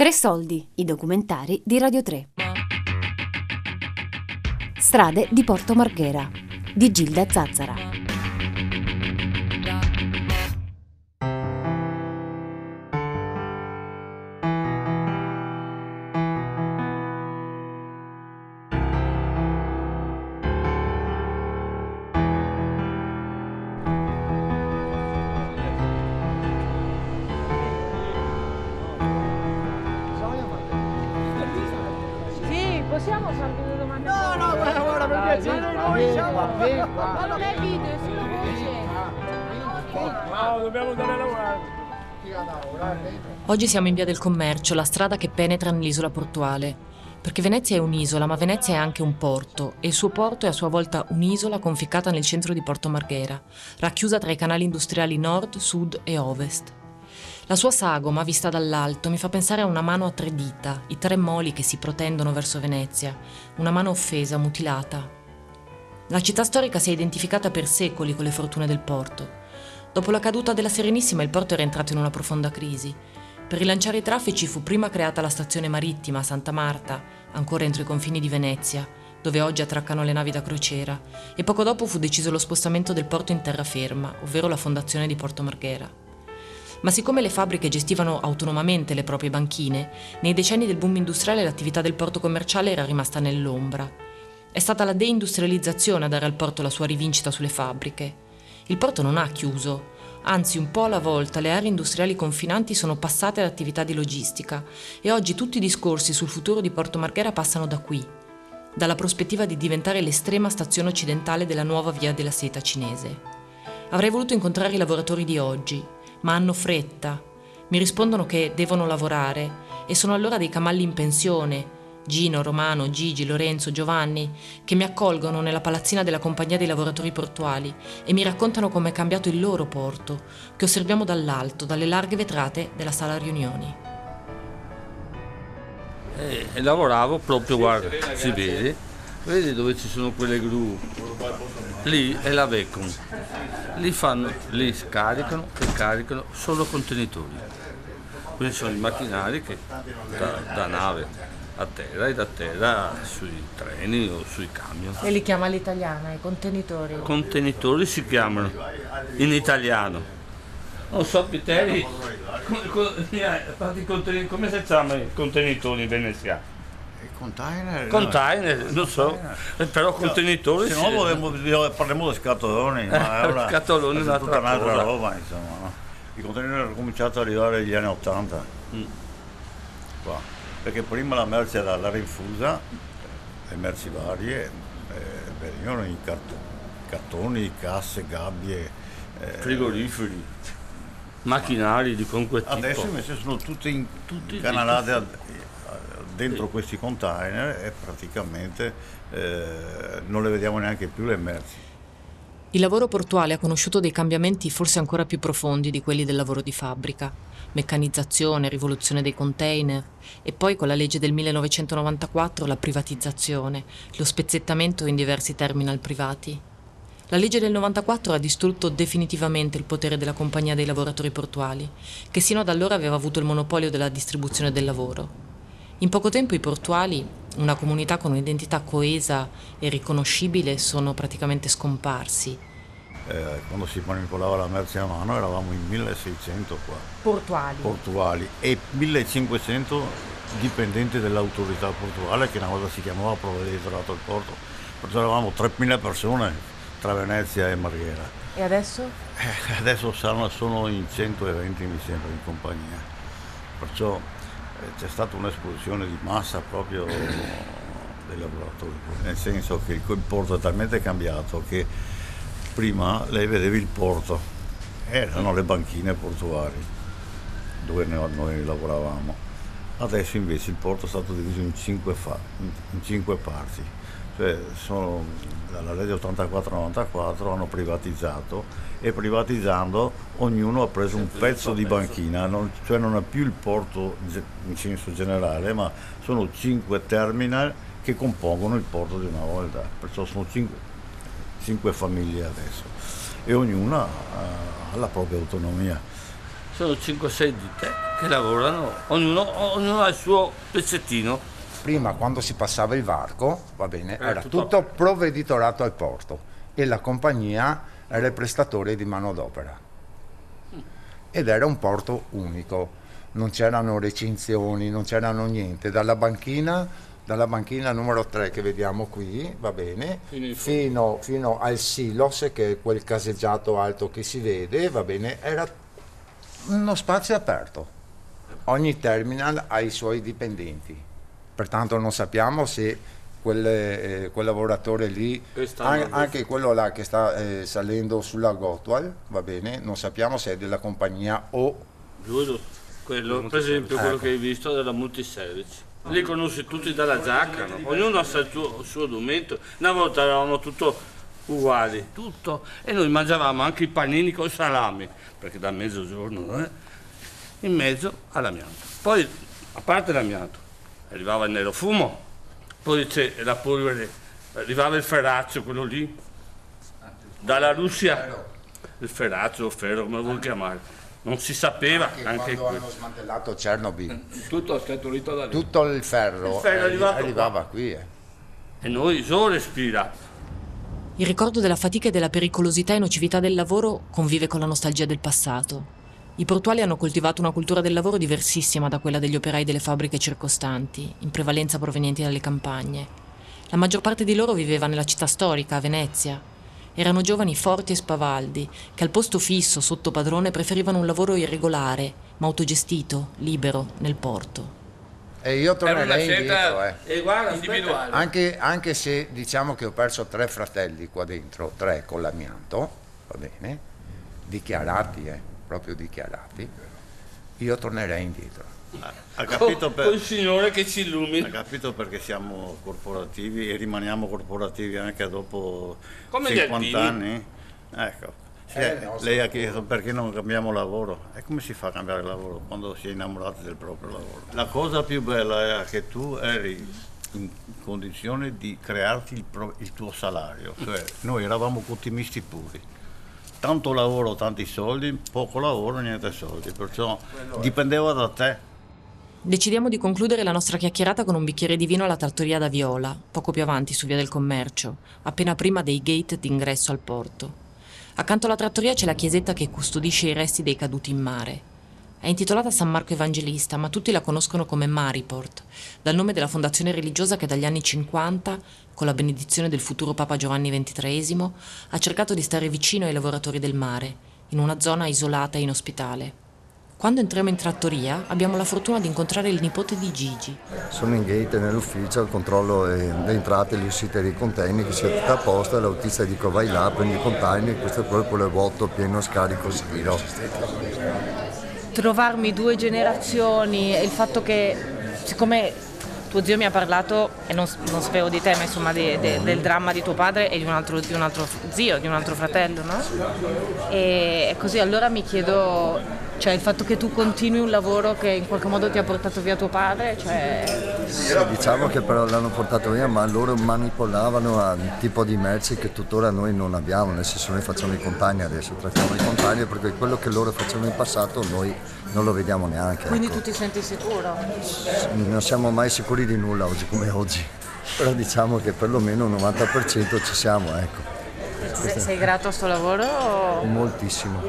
Tre soldi, i documentari di Radio 3. Strade di Porto Marghera di Gilda Zazzara. Possiamo fare delle domande? No, no, guarda, guarda, per piacere, noi siamo Ma non è video, è solo voce. No, dobbiamo andare a lavorare. Oggi siamo in via del commercio, la strada che penetra nell'isola portuale. Perché Venezia è un'isola, ma Venezia è anche un porto, e il suo porto è a sua volta un'isola conficcata nel centro di Porto Marghera, racchiusa tra i canali industriali nord, sud e ovest. La sua sagoma, vista dall'alto, mi fa pensare a una mano a tre dita, i tre moli che si protendono verso Venezia, una mano offesa, mutilata. La città storica si è identificata per secoli con le fortune del porto. Dopo la caduta della Serenissima il porto era entrato in una profonda crisi. Per rilanciare i traffici fu prima creata la stazione marittima a Santa Marta, ancora entro i confini di Venezia, dove oggi attraccano le navi da crociera, e poco dopo fu deciso lo spostamento del porto in terraferma, ovvero la fondazione di Porto Marghera. Ma siccome le fabbriche gestivano autonomamente le proprie banchine, nei decenni del boom industriale l'attività del porto commerciale era rimasta nell'ombra. È stata la deindustrializzazione a dare al porto la sua rivincita sulle fabbriche. Il porto non ha chiuso, anzi un po' alla volta le aree industriali confinanti sono passate ad attività di logistica e oggi tutti i discorsi sul futuro di Porto Marghera passano da qui, dalla prospettiva di diventare l'estrema stazione occidentale della nuova via della seta cinese. Avrei voluto incontrare i lavoratori di oggi, ma hanno fretta. Mi rispondono che devono lavorare e sono allora dei camalli in pensione, Gino, Romano, Gigi, Lorenzo, Giovanni, che mi accolgono nella palazzina della compagnia dei lavoratori portuali e mi raccontano come è cambiato il loro porto, che osserviamo dall'alto, dalle larghe vetrate della sala riunioni. E, e lavoravo proprio, guarda, si vede, vedi dove ci sono quelle gru? Lì è la Vecum. Lì, fanno, lì scaricano e caricano solo contenitori. Quindi sono i macchinari che da, da nave a terra e da terra sui treni o sui camion. E li chiama l'italiana, i contenitori. Contenitori si chiamano in italiano. Non so, Piteri, come, come, come si chiamano i contenitori veneziani? Container? Container, non so, eh, però contenitori Se no vorremmo- parliamo di scatoloni, ma è una, Scatoloni è tutta un'altra cosa. roba, insomma. no? I container hanno cominciato ad arrivare negli anni 80. Mm. Qua. Perché prima la merce era la rinfusa, le merci varie, eh, venivano in cart- cartoni, casse, gabbie. eh, frigoriferi, macchinari di qualunque tipo. Adesso invece sono tutte in, Tutti incanalate dentro questi container e praticamente eh, non le vediamo neanche più le merci. Il lavoro portuale ha conosciuto dei cambiamenti forse ancora più profondi di quelli del lavoro di fabbrica. Meccanizzazione, rivoluzione dei container e poi con la legge del 1994 la privatizzazione, lo spezzettamento in diversi terminal privati. La legge del 94 ha distrutto definitivamente il potere della compagnia dei lavoratori portuali, che sino ad allora aveva avuto il monopolio della distribuzione del lavoro. In poco tempo i portuali, una comunità con un'identità coesa e riconoscibile, sono praticamente scomparsi. Eh, quando si manipolava la merce a mano eravamo in 1600 qua, Portuali. portuali, e 1500 dipendenti dell'autorità portuale che una volta si chiamava provveditorato al porto. Perciò eravamo 3000 persone tra Venezia e Marghera. e adesso? Eh, adesso saranno, sono in 120 mi sembra in compagnia. Perciò c'è stata un'esplosione di massa proprio dei lavoratori, nel senso che il, porto è talmente cambiato che prima lei vedevi il porto, erano le banchine portuali dove noi, lavoravamo. Adesso invece il porto è stato diviso in cinque, fa- in cinque parti. Sono, dalla legge 84-94 hanno privatizzato e privatizzando ognuno ha preso un pezzo di banchina, non- cioè non è più il porto in senso generale, ma sono cinque terminal che compongono il porto di una volta, perciò sono cinque, cinque famiglie adesso e ognuna ha, ha la propria autonomia. Sono 5-6 ditte che lavorano, ognuno, ognuno ha il suo pezzettino. Prima quando si passava il varco, va bene, Eh, era tutto- tutto provveditorato al porto e la compagnia era il prestatore di manodopera. Ed era un porto unico, non c'erano recinzioni, non c'erano niente. Dalla banchina, dalla banchina numero 3 che vediamo qui, va bene, Fino in fino, fino al silos, che è quel caseggiato alto che si vede, va bene, era uno spazio aperto. Ogni terminal ha i suoi dipendenti, pertanto non sappiamo se quel, eh, quel lavoratore lì, an- anche quello là che sta eh, salendo sulla Gotwal, va bene, non sappiamo se è della compagnia o Giuro, quello, per esempio quello che hai visto della multiservice. Li conosci tutti dalla giacca, no? ognuno ha il suo, il suo documento. Una volta eravamo tutto uguali, tutto, e noi mangiavamo anche i panini con salami, perché da mezzogiorno, eh? in mezzo all'amianto. Poi, a parte l'amianto, arrivava il nero fumo, poi c'è la polvere, arrivava il ferraccio, quello lì, dalla Russia, il ferraccio, il ferro, come vuoi chiamare. Non si sapeva anche anche quando quello. hanno smantellato Chernobyl, Tutto scaturito da lì. tutto il ferro, Il ferro è arri- arrivato arrivava qui. eh. E noi solo respira. Il ricordo della fatica e della pericolosità e nocività del lavoro convive con la nostalgia del passato. I portuali hanno coltivato una cultura del lavoro diversissima da quella degli operai delle fabbriche circostanti, in prevalenza provenienti dalle campagne. La maggior parte di loro viveva nella città storica, a Venezia. Erano giovani forti e spavaldi, che al posto fisso sotto padrone preferivano un lavoro irregolare, ma autogestito, libero, nel porto. E io Era una tornerei indietro, eh. E guarda, individuale. Anche, anche se diciamo che ho perso tre fratelli qua dentro, tre con l'amianto, va bene, dichiarati, eh, proprio dichiarati, io tornerei indietro. Ha capito, con il per- Signore che ci ha capito perché siamo corporativi e rimaniamo corporativi anche dopo Come gli 50 alpini. anni? Ecco. Eh, il nostro lei ha chiesto perché non cambiamo lavoro. E come si fa a cambiare lavoro quando si è innamorati del proprio lavoro? La cosa più bella era che tu eri in condizione di crearti il, pro- il tuo salario, cioè noi eravamo ottimisti puri. Tanto lavoro, tanti soldi, poco lavoro, niente soldi, perciò dipendeva da te. Decidiamo di concludere la nostra chiacchierata con un bicchiere di vino alla trattoria da Viola, poco più avanti su via del Commercio, appena prima dei gate d'ingresso al porto. Accanto alla trattoria c'è la chiesetta che custodisce i resti dei caduti in mare. È intitolata San Marco Evangelista, ma tutti la conoscono come Mariport, dal nome della fondazione religiosa che dagli anni 50, con la benedizione del futuro Papa Giovanni XXIII, ha cercato di stare vicino ai lavoratori del mare, in una zona isolata e inospitale. Quando entriamo in trattoria abbiamo la fortuna di incontrare il nipote di Gigi. Sono in gate nell'ufficio, il controllo è le entrate e le uscite dei container, che sia tutto a posto, l'autista dico vai là, prendi i container, questo è quello è vuoto, pieno, scarico, giro. Trovarmi due generazioni e il fatto che, siccome tuo zio mi ha parlato, e non, non sapevo di te, ma insomma di- de- del dramma di tuo padre e di un, altro, di un altro zio, di un altro fratello, no? E così allora mi chiedo, cioè il fatto che tu continui un lavoro che in qualche modo ti ha portato via tuo padre, cioè... Sì, diciamo che però l'hanno portato via, ma loro manipolavano un tipo di merci che tuttora noi non abbiamo, nel senso noi facciamo i container adesso, trattiamo i container perché quello che loro facevano in passato noi non lo vediamo neanche. Quindi ecco. tu ti senti sicuro? Non siamo mai sicuri di nulla oggi come oggi, però diciamo che perlomeno un 90% ci siamo, ecco, Se- sei grato a sto lavoro o moltissimo.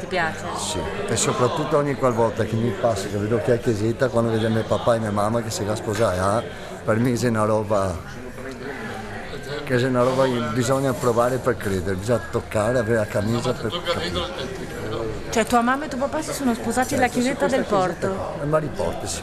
ti piace? Sì, e soprattutto ogni qualvolta che mi passa, che vedo che è chiesetta, quando vedo mio papà e mia mamma che si va a sposare, ah, per me è una roba che è una roba che bisogna provare per credere, bisogna toccare, avere la camicia per capire. Cioè tua mamma e tuo papà si sono sposati alla chiesetta del porto? Ma riportasi,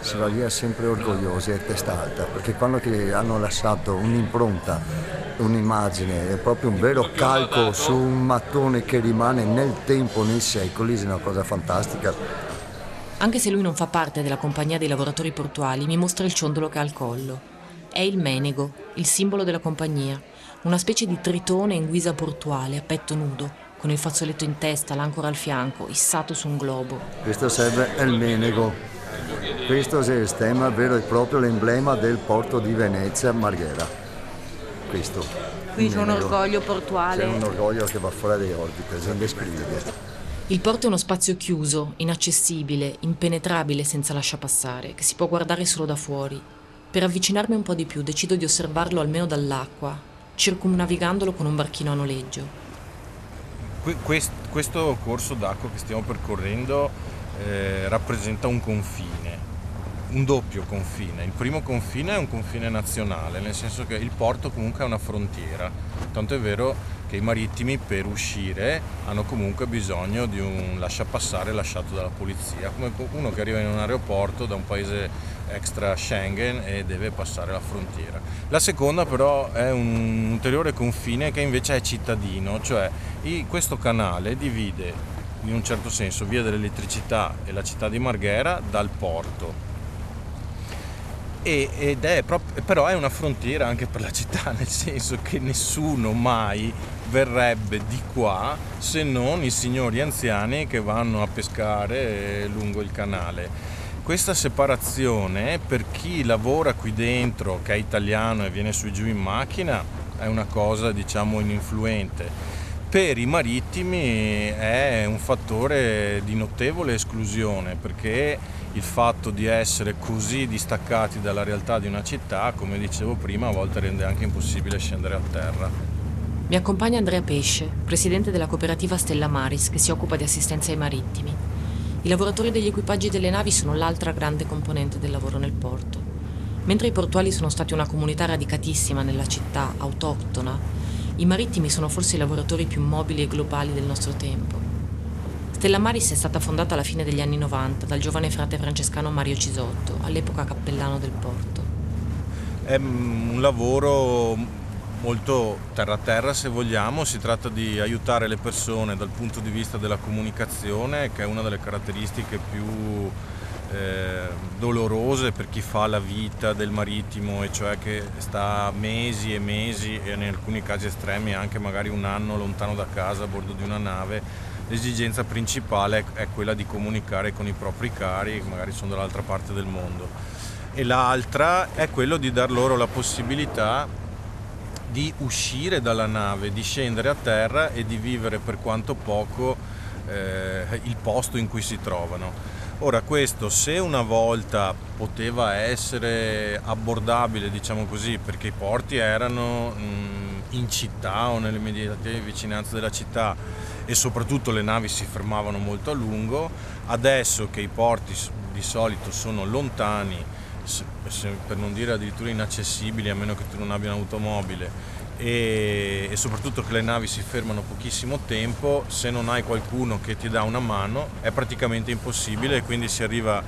si va via sempre orgogliosi e testa alta, perché quando che hanno lasciato un'impronta, un'immagine, è proprio un vero calco su un mattone che rimane nel tempo, nei secoli, è una cosa fantastica. Anche se lui non fa parte della compagnia dei lavoratori portuali, mi mostra il ciondolo che ha al collo. È il menego, il simbolo della compagnia, una specie di tritone in guisa portuale, a petto nudo, con il fazzoletto in testa, l'ancora al fianco, issato su un globo. Questo serve il Menego. Questo è il stemma vero e proprio l'emblema del porto di Venezia Marghera. Questo. Quindi c'è un orgoglio C'è portuale. un orgoglio che va fuori dai orbite, è indescrivibile. Il porto è uno spazio chiuso, inaccessibile, impenetrabile senza lasciapassare, che si può guardare solo da fuori. Per avvicinarmi un po' di più decido di osservarlo almeno dall'acqua, circumnavigandolo con un barchino a noleggio. questo corso d'acqua che stiamo percorrendo eh, rappresenta un confine, un doppio confine. Il primo confine è un confine nazionale, nel senso che il porto comunque è una frontiera, tanto è vero che i marittimi per uscire hanno comunque bisogno di un lasciapassare lasciato dalla polizia, come uno che arriva in un aeroporto da un paese extra Schengen e deve passare la frontiera. La seconda però è un ulteriore confine che invece è cittadino, cioè questo canale divide in un certo senso via dell'elettricità e la città di Marghera dal porto ed è proprio, però è una frontiera anche per la città, nel senso che nessuno mai verrebbe di qua se non i signori anziani che vanno a pescare lungo il canale. Questa separazione per chi lavora qui dentro, che è italiano e viene su e giù in macchina, è una cosa diciamo ininfluente. Per i marittimi è un fattore di notevole esclusione perché il fatto di essere così distaccati dalla realtà di una città, come dicevo prima, a volte rende anche impossibile scendere a terra. Mi accompagna Andrea Pesce, presidente della cooperativa Stella Maris, che si occupa di assistenza ai marittimi. I lavoratori degli equipaggi delle navi sono l'altra grande componente del lavoro nel porto. Mentre i portuali sono stati una comunità radicatissima nella città, autoctona, i marittimi sono forse i lavoratori più mobili e globali del nostro tempo. Stella Maris è stata fondata alla fine degli anni 90 dal giovane frate francescano Mario Cisotto, all'epoca cappellano del porto. È un lavoro molto terra a terra se vogliamo, si tratta di aiutare le persone dal punto di vista della comunicazione che è una delle caratteristiche più eh, dolorose per chi fa la vita del marittimo e cioè che sta mesi e mesi e in alcuni casi estremi anche magari un anno lontano da casa a bordo di una nave l'esigenza principale è quella di comunicare con i propri cari che magari sono dall'altra parte del mondo e l'altra è quello di dar loro la possibilità di uscire dalla nave, di scendere a terra e di vivere per quanto poco eh, il posto in cui si trovano. Ora questo se una volta poteva essere abbordabile, diciamo così, perché i porti erano in città o nelle immediate vicinanze della città e soprattutto le navi si fermavano molto a lungo, adesso che i porti di solito sono lontani per non dire addirittura inaccessibili a meno che tu non abbia un'automobile e, e, soprattutto che le navi si fermano pochissimo tempo, se non hai qualcuno che ti dà una mano è praticamente impossibile e quindi si arriva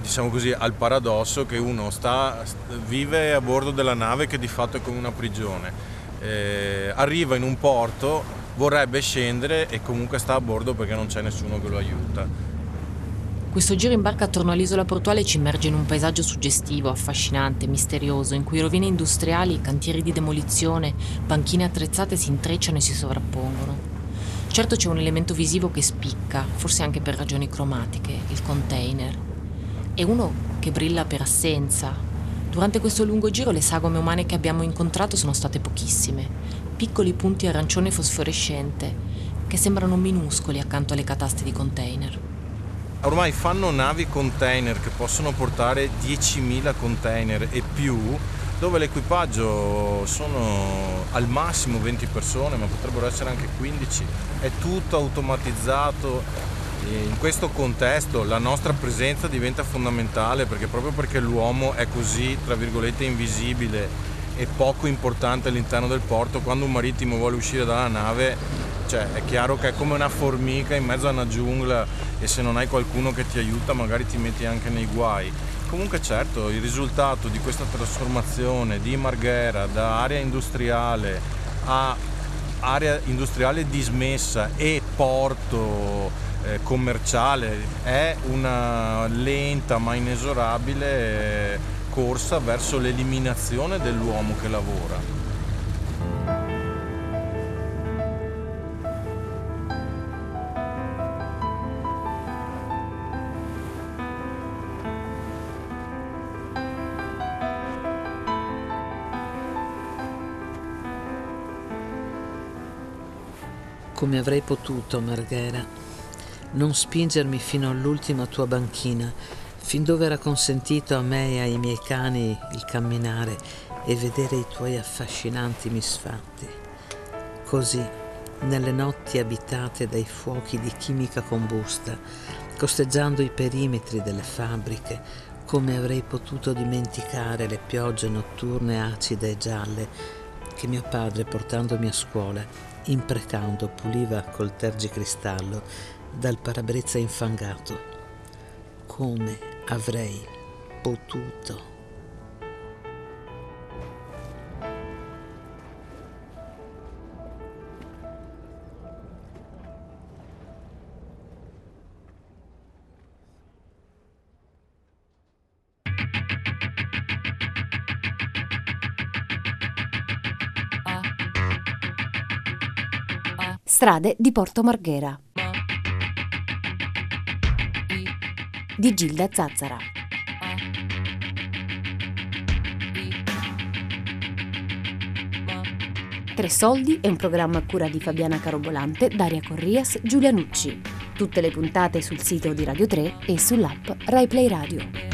diciamo così al paradosso che uno sta, vive a bordo della nave che di fatto è come una prigione, eh, arriva in un porto, vorrebbe scendere e comunque sta a bordo perché non c'è nessuno che lo aiuta questo giro in barca attorno all'isola portuale ci immerge in un paesaggio suggestivo, affascinante, misterioso, in cui rovine industriali, cantieri di demolizione, banchine attrezzate si intrecciano e si sovrappongono. Certo c'è un elemento visivo che spicca, forse anche per ragioni cromatiche, il container. E uno che brilla per assenza. Durante questo lungo giro le sagome umane che abbiamo incontrato sono state pochissime, piccoli punti arancione fosforescente che sembrano minuscoli accanto alle cataste di container. Ormai fanno navi container che possono portare 10.000 container e più, dove l'equipaggio sono al massimo 20 persone, ma potrebbero essere anche 15. È tutto automatizzato. E in questo contesto la nostra presenza diventa fondamentale perché proprio perché l'uomo è così, tra virgolette, invisibile e poco importante all'interno del porto, quando un marittimo vuole uscire dalla nave, cioè, è chiaro che è come una formica in mezzo a una giungla e se non hai qualcuno che ti aiuta magari ti metti anche nei guai. Comunque certo, il risultato di questa trasformazione di Marghera da area industriale a area industriale dismessa e porto eh, commerciale è una lenta ma inesorabile corsa verso l'eliminazione dell'uomo che lavora. Come avrei potuto, Marghera. non spingermi fino all'ultima tua banchina, fin dove era consentito a me e ai miei cani il camminare e vedere i tuoi affascinanti misfatti. Così, nelle notti abitate dai fuochi di chimica combusta, costeggiando i perimetri delle fabbriche, come avrei potuto dimenticare le piogge notturne acide e gialle che mio padre, portandomi a scuola, imprecando, puliva col tergicristallo dal parabrezza infangato. Come avrei potuto? Strade di Porto Marghera di Gilda Zazzara. Tre soldi è un programma a cura di Fabiana Carobolante, Daria Corrias, Giulia Nucci. Tutte le puntate sul sito di Radio 3 e sull'app RaiPlay Radio.